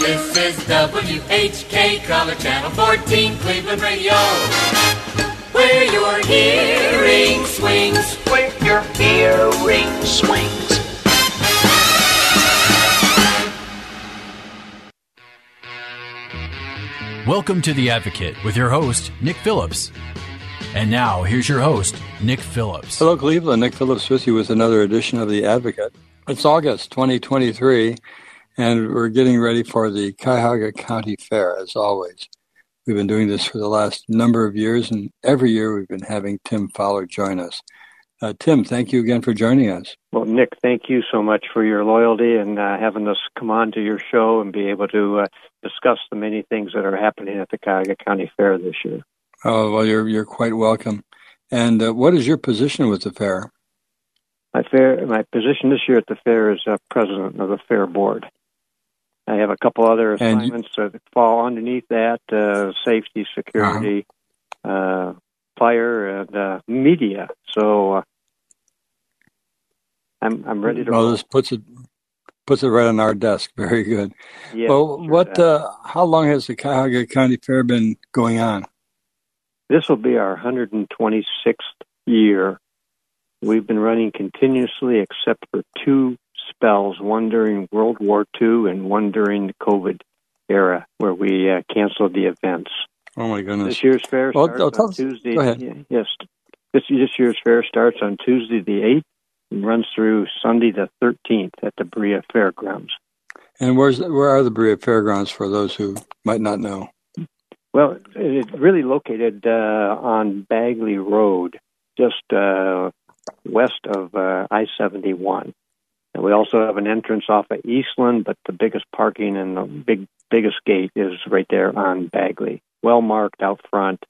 This is WHK Color Channel 14 Cleveland Radio. Where your hearing swings. Where your hearing swings. Welcome to The Advocate with your host, Nick Phillips. And now, here's your host, Nick Phillips. Hello, Cleveland. Nick Phillips with you with another edition of The Advocate. It's August 2023, and we're getting ready for the Cuyahoga County Fair, as always. We've been doing this for the last number of years, and every year we've been having Tim Fowler join us. Uh, Tim, thank you again for joining us. Well, Nick, thank you so much for your loyalty and uh, having us come on to your show and be able to uh, discuss the many things that are happening at the Cuyahoga County Fair this year. Oh, well, you're you're quite welcome. And uh, what is your position with the fair? My fair, my position this year at the fair is uh, president of the fair board. I have a couple other assignments you, that fall underneath that: uh, safety, security, uh-huh. fire, and media. So I'm I'm ready to. Well, roll. this puts it puts it right on our desk. Very good. Yes, well, sure what? Uh, how long has the Cuyahoga County Fair been going on? This will be our 126th year. We've been running continuously, except for two spells: one during World War II and one during the COVID era, where we uh, canceled the events. Oh my goodness! This year's fair Oh, starts tell on Tuesday. go ahead. Yes, this this year's fair starts on Tuesday the 8th and runs through Sunday the 13th at the Berea Fairgrounds. And where's where are the Berea Fairgrounds for those who might not know? Well, it's really located uh, on Bagley Road, just uh, west of uh, I 71. And we also have an entrance off of Eastland, but the biggest parking and the big biggest gate is right there on Bagley. Well marked out front.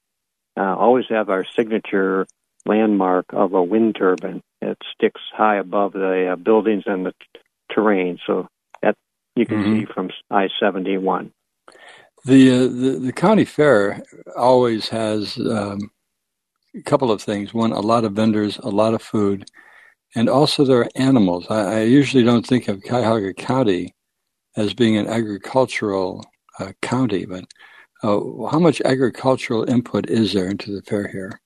Uh, always have our signature landmark of a wind turbine. It sticks high above the uh, buildings and the t- terrain, so that you can Mhm. see from I 71. The, uh, the the county fair always has um, a couple of things. One, a lot of vendors, a lot of food, and also there are animals. I, I usually don't think of Cuyahoga County as being an agricultural uh, county, but uh, how much agricultural input is there into the fair here?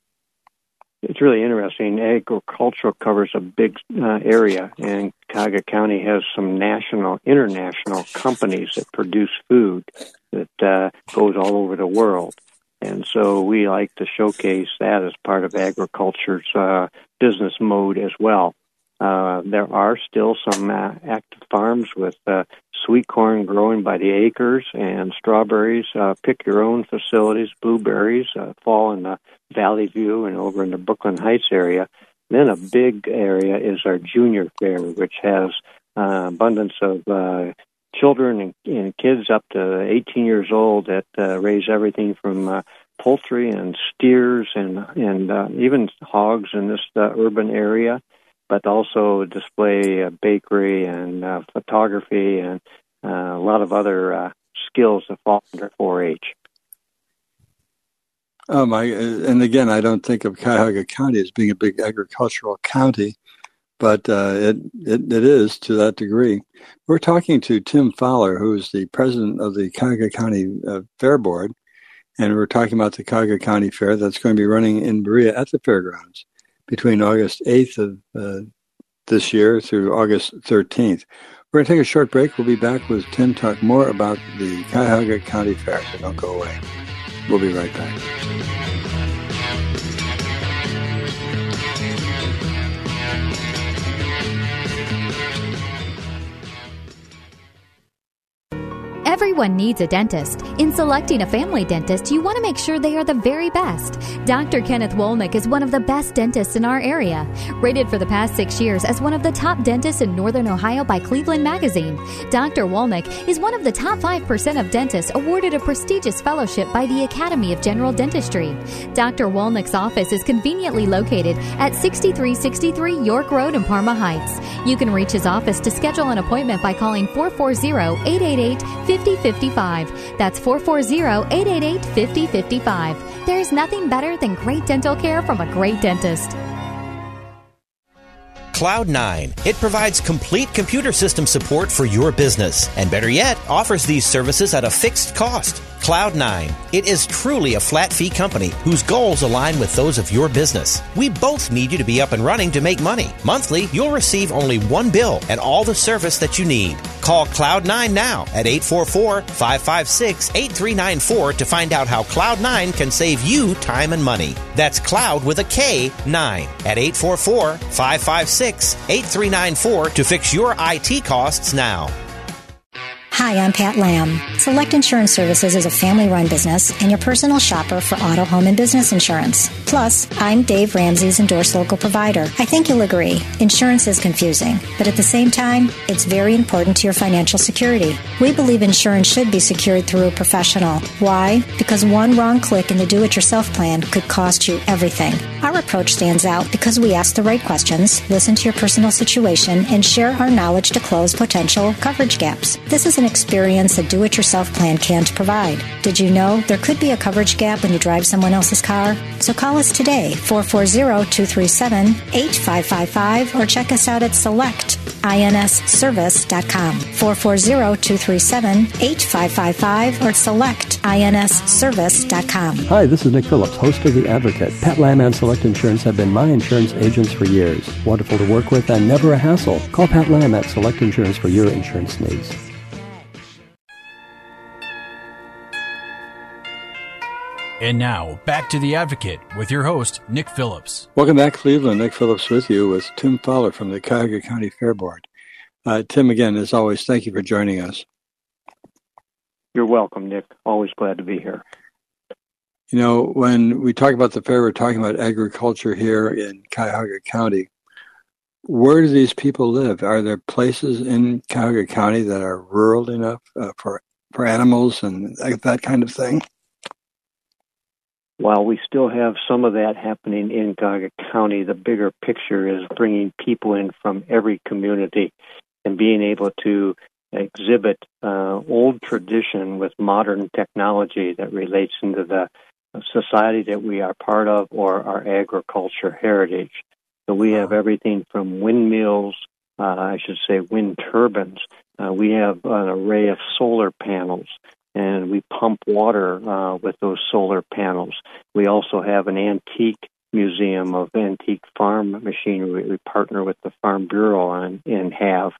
It's really interesting. Agriculture covers a big uh, area, and Cuyahoga County has some national, international companies that produce food that uh, goes all over the world. And so we like to showcase that as part of agriculture's uh, business mode as well. Uh, there are still some uh, active farms with uh, sweet corn growing by the acres and strawberries, uh, pick your own facilities, blueberries, uh, fall in the Valley View and over in the Brooklyn Heights area. Then a big area is our junior fair, which has uh, abundance of uh, children and, and kids up to 18 years old that uh, raise everything from uh, poultry and steers and and uh, even hogs in this uh, urban area, but also display uh, bakery and uh, photography and uh, a lot of other uh, skills that fall under 4-H. Um, I, and again, I don't think of Cuyahoga County as being a big agricultural county, but uh, it, it it is to that degree. We're talking to Tim Fowler, who is the president of the Cuyahoga County uh, Fair Board, and we're talking about the Cuyahoga County Fair that's going to be running in Berea at the fairgrounds between August 8th of uh, this year through August 13th. We're going to take a short break. We'll be back with Tim talk more about the Cuyahoga County Fair, so don't go away. We'll be right back. Everyone needs a dentist. In selecting a family dentist, you want to make sure they are the very best. Dr. Kenneth Wolnick is one of the best dentists in our area. Rated for the past six years as one of the top dentists in Northern Ohio by Cleveland Magazine, Dr. Wolnick is one of the top 5% of dentists awarded a prestigious fellowship by the Academy of General Dentistry. Dr. Wolnick's office is conveniently located at 6363 York Road in Parma Heights. You can reach his office to schedule an appointment by calling 440 888 5055. That's 440 888 5055. There's nothing better than great dental care from a great dentist. Kloud9. It provides complete computer system support for your business, and better yet, offers these services at a fixed cost. Kloud9. It is truly a flat fee company whose goals align with those of your business. We both need you to be up and running to make money. Monthly, you'll receive only one bill and all the service that you need. Call Kloud9 now at 844 556 8394 to find out how Kloud9 can save you time and money. That's Cloud with a K 9 at 844 556 8394 to fix your IT costs now. Hi, I'm Pat Lamb. Select Insurance Services is a family run business and your personal shopper for auto, home, and business insurance. Plus, I'm Dave Ramsey's endorsed local provider. I think you'll agree. Insurance is confusing, but at the same time, it's very important to your financial security. We believe insurance should be secured through a professional. Why? Because one wrong click in the do it yourself plan could cost you everything. Our approach stands out because we ask the right questions, listen to your personal situation, and share our knowledge to close potential coverage gaps. This is an experience a do it yourself plan can't provide. Did you know there could be a coverage gap when you drive someone else's car? So call us today, 440 237 8555, or check us out at selectinsservice.com. 440 237 8555 or selectinsservice.com. Hi, this is Nick Phillips, host of The Advocate. Pat Lamb and Select Insurance have been my insurance agents for years. Wonderful to work with and never a hassle. Call Pat Lamb at Select Insurance for your insurance needs. And now, back to The Advocate with your host, Nick Phillips. Welcome back, Cleveland. Nick Phillips with you with Tim Fowler from the Cuyahoga County Fair Board. Uh, Tim, again, as always, thank you for joining us. You're welcome, Nick. Always glad to be here. You know, when we talk about the fair, we're talking about agriculture here in Cuyahoga County. Where do these people live? Are there places in Cuyahoga County that are rural enough uh, for for animals and that kind of thing? While we still have some of that happening in Cuyahoga County, the bigger picture is bringing people in from every community and being able to exhibit uh, old tradition with modern technology that relates into the society that we are part of or our agriculture heritage. So we have everything from windmills, uh, I should say wind turbines. Uh, we have an array of solar panels and we pump water uh, with those solar panels. We also have an antique museum of antique farm machinery. We partner with the Farm Bureau on, and have.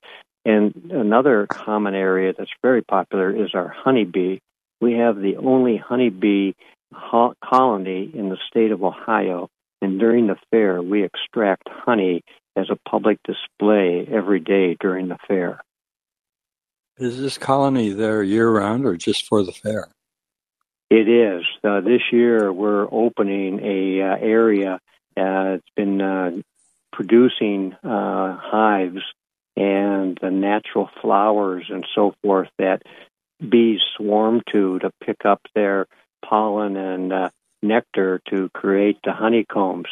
And another common area that's very popular is our honeybee. We have the only honeybee ho- colony in the state of Ohio, and during the fair, we extract honey as a public display every day during the fair. Is this colony there year round or just for the fair? It is. Uh, this year we're opening a uh, area. Uh, it's been uh, producing uh, hives and the natural flowers and so forth that bees swarm to to pick up their pollen and uh, nectar to create the honeycombs.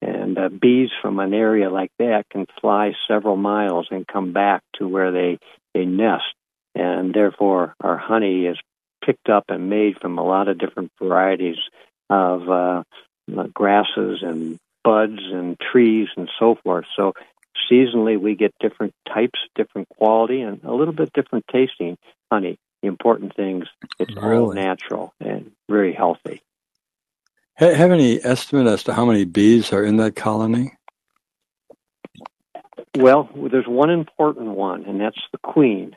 And bees from an area like that can fly several miles and come back to where they, they nest and therefore our honey is picked up and made from a lot of different varieties of uh, grasses and buds and trees and so forth. So seasonally we get different types, different quality, and a little bit different tasting honey. The important things, it's really? all natural and very healthy. Have any estimate as to how many bees are in that colony? Well, there's one important one, and that's the queen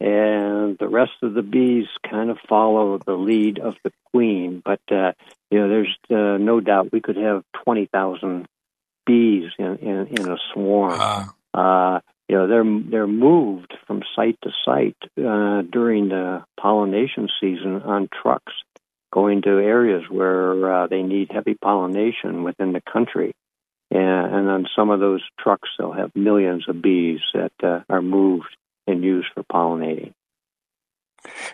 and the rest of the bees kind of follow the lead of the queen. But uh, you know, there's uh, no doubt we could have twenty thousand bees in, in, in a swarm. Uh, you know they're they're moved from site to site uh, during the pollination season on trucks, going to areas where uh, they need heavy pollination within the country, and, and on some of those trucks they'll have millions of bees that uh, are moved and used for pollinating.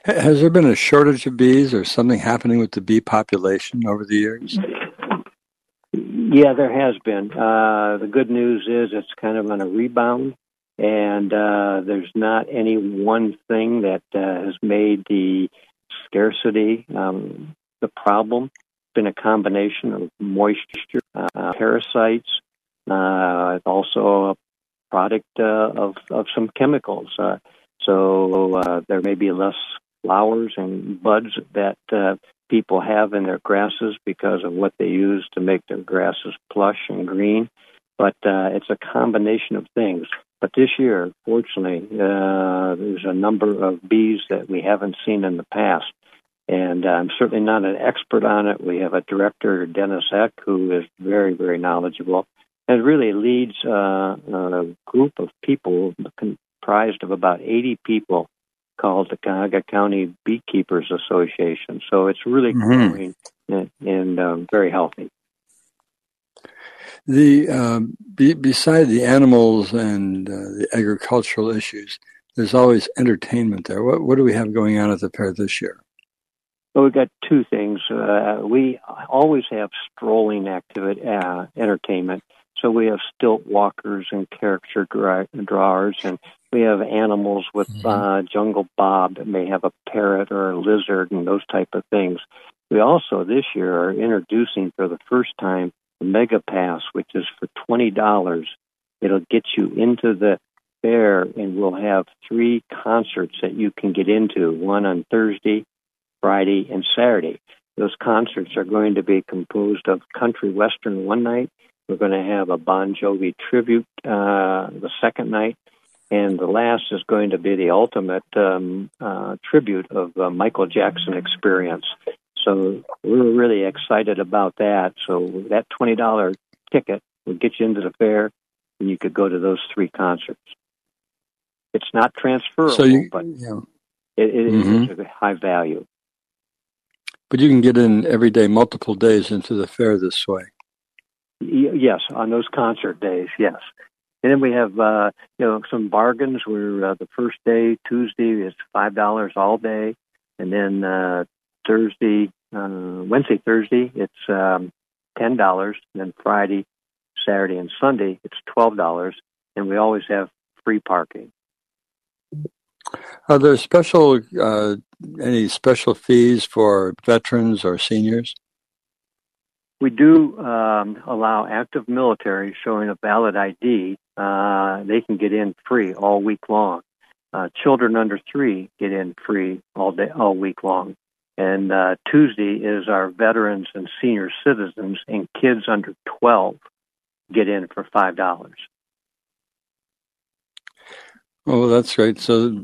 Has there been a shortage of bees or something happening with the bee population over the years? Yeah, there has been. Uh, the good news is it's kind of on a rebound, and uh, there's not any one thing that uh, has made the scarcity um, the problem. It's been a combination of moisture, uh, parasites, uh, also product uh, of, of some chemicals. Uh, so uh, there may be less flowers and buds that uh, people have in their grasses because of what they use to make their grasses plush and green. But uh, it's a combination of things. But this year, fortunately, uh, there's a number of bees that we haven't seen in the past. And uh, I'm certainly not an expert on it. We have a director, Dennis Eck, who is very, very knowledgeable and really leads uh, a group of people comprised of about 80 people called the Cuyahoga County Beekeepers Association. So it's really mm-hmm. growing and, and um, very healthy. The um, be, beside the animals and uh, the agricultural issues, there's always entertainment there. What what do we have going on at the fair this year? Well, we've got two things. Uh, we always have strolling activity, uh, entertainment. So we have stilt walkers and character drawers, and we have animals with mm-hmm. uh, jungle bob that may have a parrot or a lizard and those type of things. We also this year are introducing for the first time the Mega Pass, which is for twenty dollars. It'll get you into the fair, and we'll have three concerts that you can get into. One on Thursday, Friday, and Saturday. Those concerts are going to be composed of country western one night we're going to have a Bon Jovi tribute uh, the second night, and the last is going to be the ultimate um, uh, tribute of uh, Michael Jackson Experience. So we're really excited about that. So that twenty dollar ticket will get you into the fair, and you could go to those three concerts. It's not transferable, so you, but yeah. it, it mm-hmm. is a high value. But you can get in every day, multiple days into the fair this way. Yes, on those concert days, yes. And then we have uh, you know some bargains where uh, the first day Tuesday is five dollars all day, and then uh, Thursday, uh, Wednesday, Thursday it's um, ten dollars. And then Friday, Saturday, and Sunday it's twelve dollars, and we always have free parking. Are there special uh, any special fees for veterans or seniors? We do um, allow active military showing a valid ID. Uh, they can get in free all week long. Uh, children under three get in free all day, all week long. And uh, Tuesday is our veterans and senior citizens, and kids under 12 get in for five dollars. Oh, that's great. So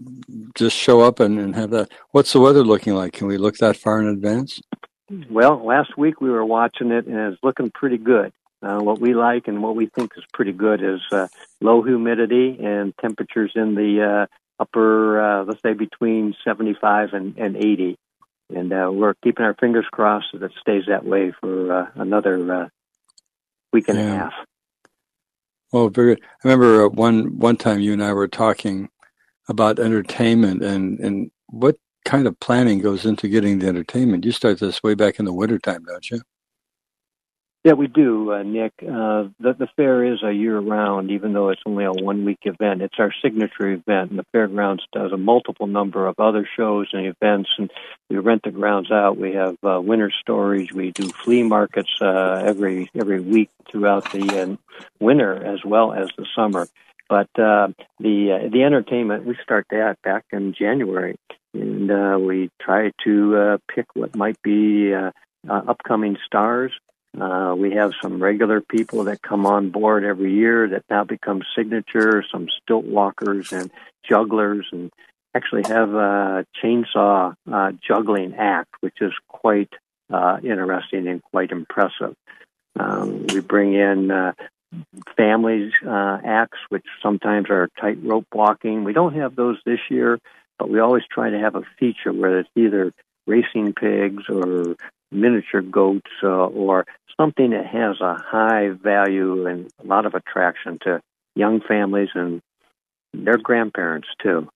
just show up and, and have that. What's the weather looking like? Can we look that far in advance? Well, last week we were watching it and it's looking pretty good. Uh, what we like and what we think is pretty good is uh, low humidity and temperatures in the uh, upper, uh, let's say between 75 and, and 80. And uh, we're keeping our fingers crossed that it stays that way for uh, another uh, week and yeah. a half. Well, very good. I remember uh, one one time you and I were talking about entertainment and and what kind of planning goes into getting the entertainment? You start this way back in the wintertime, don't you? Yeah, we do, uh, Nick. Uh, the, the fair is a year round, even though it's only a one week event. It's our signature event, and the fairgrounds does a multiple number of other shows and events. And we rent the grounds out. We have uh, winter storage. We do flea markets uh, every every week throughout the uh, winter as well as the summer. But uh, the uh, the entertainment we start that back in January, and uh, we try to uh, pick what might be uh, uh, upcoming stars. Uh, we have some regular people that come on board every year that now become signature, some stilt walkers and jugglers, and actually have a chainsaw uh, juggling act, which is quite interesting and quite impressive. Um, we bring in families acts, which sometimes are tightrope walking. We don't have those this year, but we always try to have a feature where it's either racing pigs or miniature goats uh, or something that has a high value and a lot of attraction to young families and their grandparents too.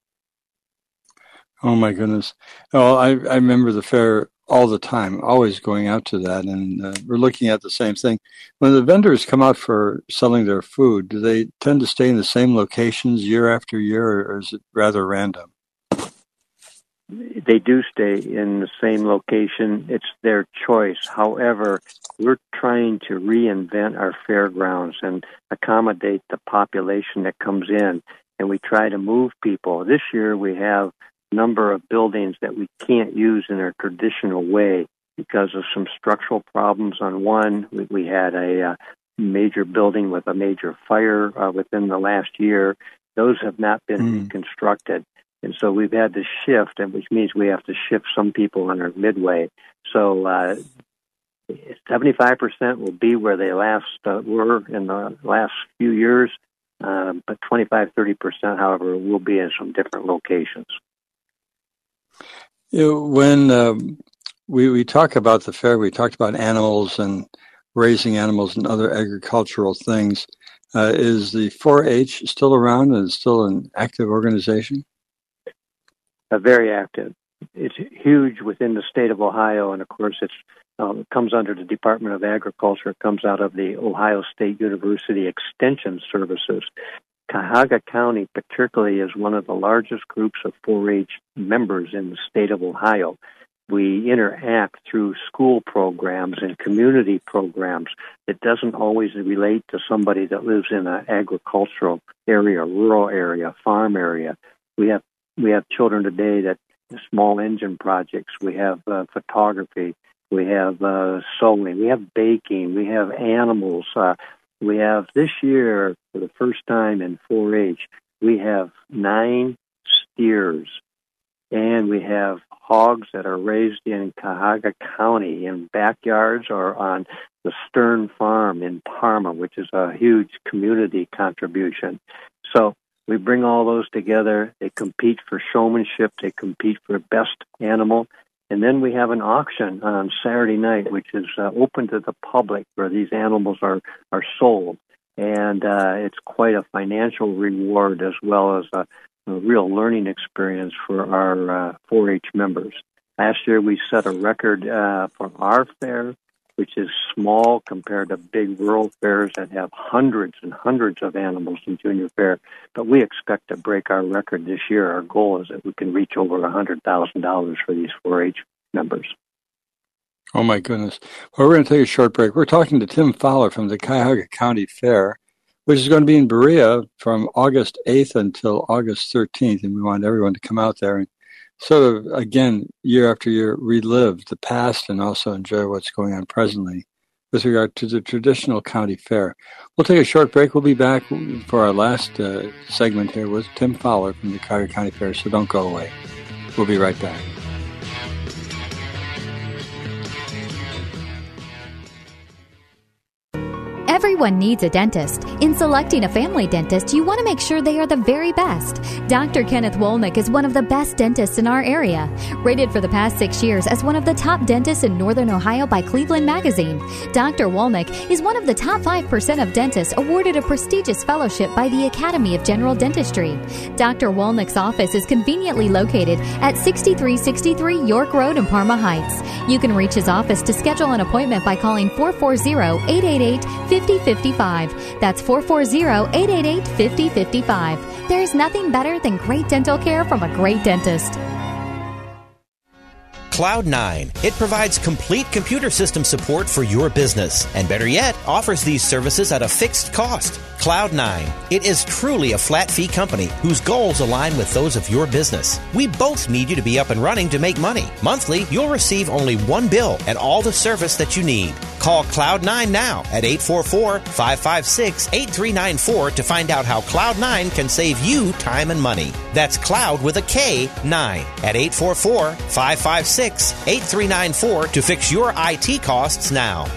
Oh my goodness! Oh, I I remember the fair all the time, always going out to that, and uh, we're looking at the same thing. When the vendors come out for selling their food, do they tend to stay in the same locations year after year, or is it rather random? They do stay in the same location. It's their choice. However, we're trying to reinvent our fairgrounds and accommodate the population that comes in, and we try to move people. This year, we have a number of buildings that we can't use in a traditional way because of some structural problems on one. We, we had a uh, major building with a major fire uh, within the last year. Those have not been mm. reconstructed. And so we've had to shift, and which means we have to shift some people on our midway. So uh, 75% will be where they last uh, were in the last few years, uh, but 25, 30%, however, will be in some different locations. You know, when um, we we talk about the fair, we talked about animals and raising animals and other agricultural things. Uh, is the 4-H still around and still an active organization? Uh, very active. It's huge within the state of Ohio, and of course, um, it comes under the Department of Agriculture. It comes out of the Ohio State University Extension Services. Cuyahoga County, particularly, is one of the largest groups of 4 H members in the state of Ohio. We interact through school programs and community programs It doesn't always relate to somebody that lives in an agricultural area, rural area, farm area. We have we have children today that small engine projects. We have uh, photography. We have uh, sewing. We have baking. We have animals. Uh, we have this year, for the first time in 4 H, we have nine steers and we have hogs that are raised in Cuyahoga County in backyards or on the Stearns Farm in Parma, which is a huge community contribution. So we bring all those together. They compete for showmanship, they compete for best animal, and then we have an auction on Saturday night, which is uh, open to the public, where these animals are are sold, and uh, it's quite a financial reward as well as a, a real learning experience for our uh, 4-H members. Last year, we set a record uh, for our fair, which is small compared to big rural fairs that have hundreds and hundreds of animals in junior fair. But we expect to break our record this year. Our goal is that we can reach over $100,000 for these 4 H members. Oh, my goodness. Well, we're going to take a short break. We're talking to Tim Fowler from the Cuyahoga County Fair, which is going to be in Berea from August 8th until August 13th. And we want everyone to come out there and sort of, again, year after year, relive the past and also enjoy what's going on presently with regard to the traditional county fair. We'll take a short break. We'll be back for our last uh, segment here with Tim Fowler from the Cuyahoga County Fair, so don't go away. We'll be right back. Everyone needs a dentist. In selecting a family dentist, you want to make sure they are the very best. Dr. Kenneth Wolnick is one of the best dentists in our area. Rated for the past six years as one of the top dentists in Northern Ohio by Cleveland Magazine, Dr. Wolnick is one of the top 5% of dentists awarded a prestigious fellowship by the Academy of General Dentistry. Dr. Wolnick's office is conveniently located at 6363 York Road in Parma Heights. You can reach his office to schedule an appointment by calling 440 888 50 5055. That's 440 888 5055. There's nothing better than great dental care from a great dentist. Kloud9. It provides complete computer system support for your business, and better yet, offers these services at a fixed cost. Kloud9. It is truly a flat fee company whose goals align with those of your business. We both need you to be up and running to make money. Monthly, you'll receive only one bill and all the service that you need. Call Kloud9 now at 844 556 8394 to find out how Kloud9 can save you time and money. That's Cloud with a K 9 at 844 556 8394 to fix your IT costs now.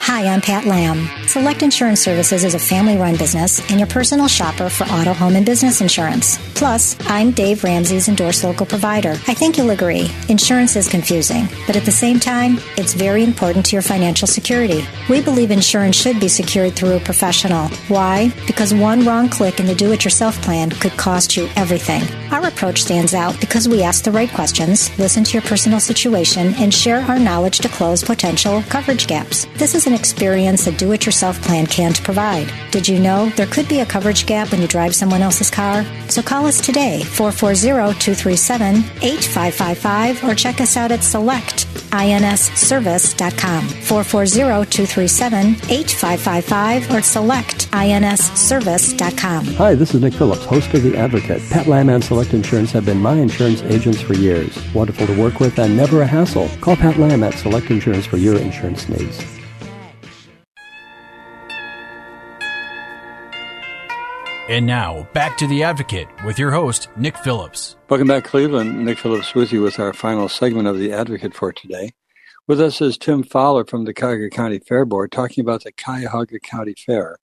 Hi, I'm Pat Lamb. Select Insurance Services is a family run business and your personal shopper for auto, home, and business insurance. Plus, I'm Dave Ramsey's endorsed local provider. I think you'll agree. Insurance is confusing, but at the same time, it's very important to your financial security. We believe insurance should be secured through a professional. Why? Because one wrong click in the do it yourself plan could cost you everything. Our approach stands out because we ask the right questions, listen to your personal situation, and share our knowledge to close potential coverage gaps. This is an experience a do it yourself plan can't provide. Did you know there could be a coverage gap when you drive someone else's car? So call us today, 440 237 8555, or check us out at selectinsservice.com. 440 237 8555 or selectinsservice.com. Hi, this is Nick Phillips, host of The Advocate. Pat Lamb and Select Insurance have been my insurance agents for years. Wonderful to work with and never a hassle. Call Pat Lamb at Select Insurance for your insurance needs. And now, back to The Advocate with your host, Nick Phillips. Welcome back, Cleveland. Nick Phillips with you with our final segment of The Advocate for today. With us is Tim Fowler from the Cuyahoga County Fair Board talking about the Cuyahoga County Fair,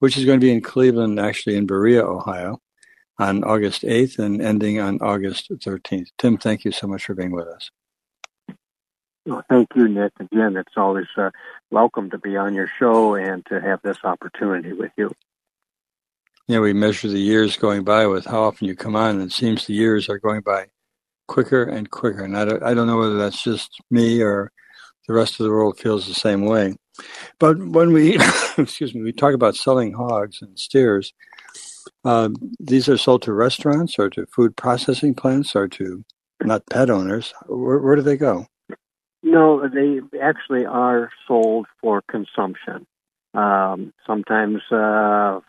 which is going to be in Cleveland, actually in Berea, Ohio, on August 8th and ending on August 13th. Tim, thank you so much for being with us. Well, thank you, Nick. Again, it's always uh, welcome to be on your show and to have this opportunity with you. Yeah, we measure the years going by with how often you come on, and it seems the years are going by quicker and quicker. And I don't, I don't know whether that's just me or the rest of the world feels the same way. But when we, excuse me, we talk about selling hogs and steers, uh, these are sold to restaurants or to food processing plants or to not pet owners. Where, where do they go? No, they actually are sold for consumption. Um, sometimes uh,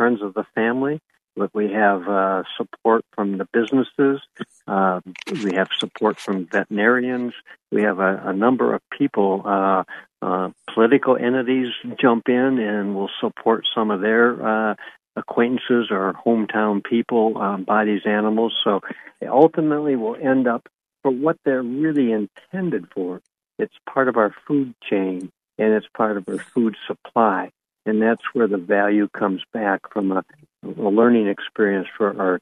friends of the family, but we have uh, support from the businesses. Uh, we have support from veterinarians. We have a, a number of people. Uh, uh, political entities jump in and will support some of their uh, acquaintances or hometown people um, buy these animals. So they ultimately, will end up for what they're really intended for. It's part of our food chain and it's part of our food supply and that's where the value comes back from a, a learning experience for our,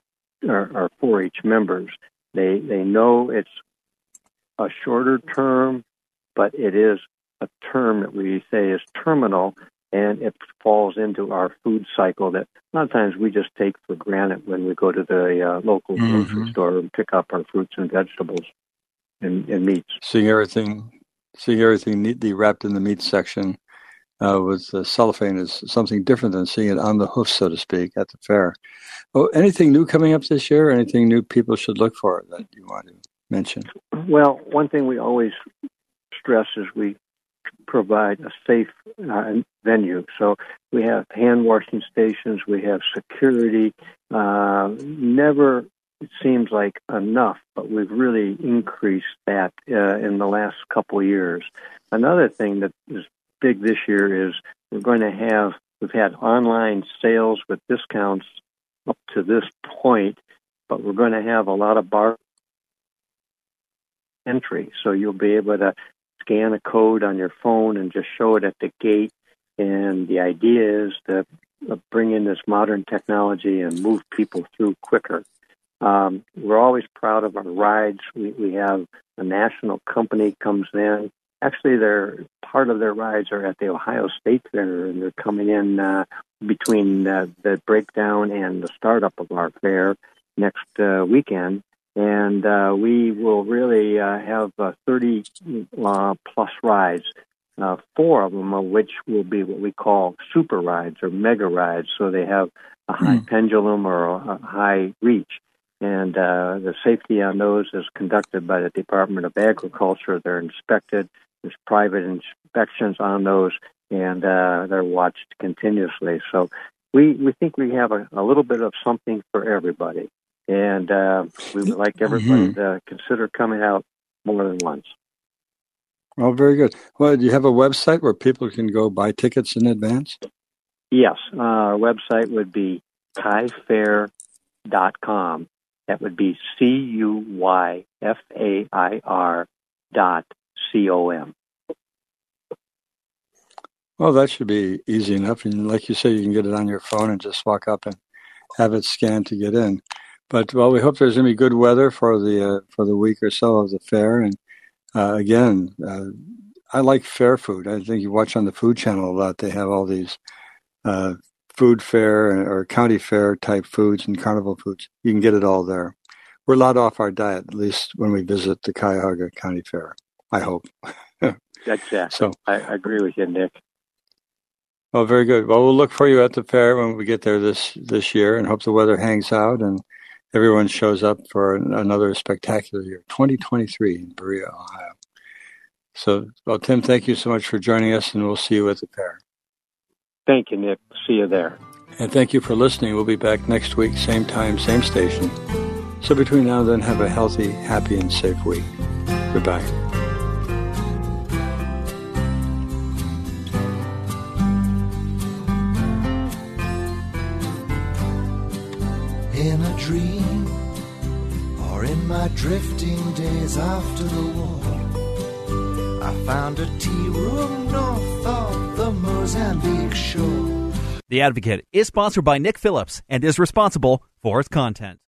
our, our 4-H members. They they know it's a shorter term, but it is a term that we say is terminal, and it falls into our food cycle that a lot of times we just take for granted when we go to the uh, local mm-hmm. grocery store and pick up our fruits and vegetables and, and meats. Seeing everything, seeing everything neatly wrapped in the meat section uh, with uh, cellophane is something different than seeing it on the hoof, so to speak, at the fair. Oh, anything new coming up this year? Anything new people should look for that you want to mention? Well, one thing we always stress is we provide a safe uh, venue. So we have hand washing stations, we have security. Uh, never it seems like enough, but we've really increased that uh, in the last couple years. Another thing that is big this year is we're going to have we've had online sales with discounts up to this point, but we're going to have a lot of bar entry. So you'll be able to scan a code on your phone and just show it at the gate. And the idea is to bring in this modern technology and move people through quicker. Um, we're always proud of our rides. We, we have a national company comes in actually they're part of their rides are at the Ohio State Fair, and they're coming in uh, between uh, the breakdown and the startup of our fair next uh, weekend. And uh, we will really uh, have uh, 30 uh, plus rides, uh, four of them of which will be what we call super rides or mega rides. So they have a high mm. pendulum or a, a high reach and uh, the safety on those is conducted by the Department of Agriculture. They're inspected there's private inspections on those, and uh, they're watched continuously. So we, we think we have a, a little bit of something for everybody. And uh, we would like everybody mm-hmm. to consider coming out more than once. Oh, very good. Well, do you have a website where people can go buy tickets in advance? Yes. Uh, our website would be cuyfair.com. That would be C U Y F A I R dot C O M. Well, that should be easy enough. And like you say, you can get it on your phone and just walk up and have it scanned to get in. But well, we hope there's going to be good weather for the uh, for the week or so of the fair. And uh, again, uh, I like fair food. I think you watch on the Food Channel a lot. They have all these uh, food fair or county fair type foods and carnival foods. You can get it all there. We're a lot off our diet, at least when we visit the Cuyahoga County Fair. I hope. exactly. So I, I agree with you, Nick. Oh, very good. Well, we'll look for you at the fair when we get there this this year, and hope the weather hangs out and everyone shows up for another spectacular year, 2023 in Berea, Ohio. So, well, Tim, thank you so much for joining us, and we'll see you at the fair. Thank you, Nick. See you there. And thank you for listening. We'll be back next week, same time, same station. So between now and then, have a healthy, happy, and safe week. Goodbye. Dream or in my drifting days after the war. I found a tea room north of the Mozambique shore. The Advocate is sponsored by Nick Phillips and is responsible for its content.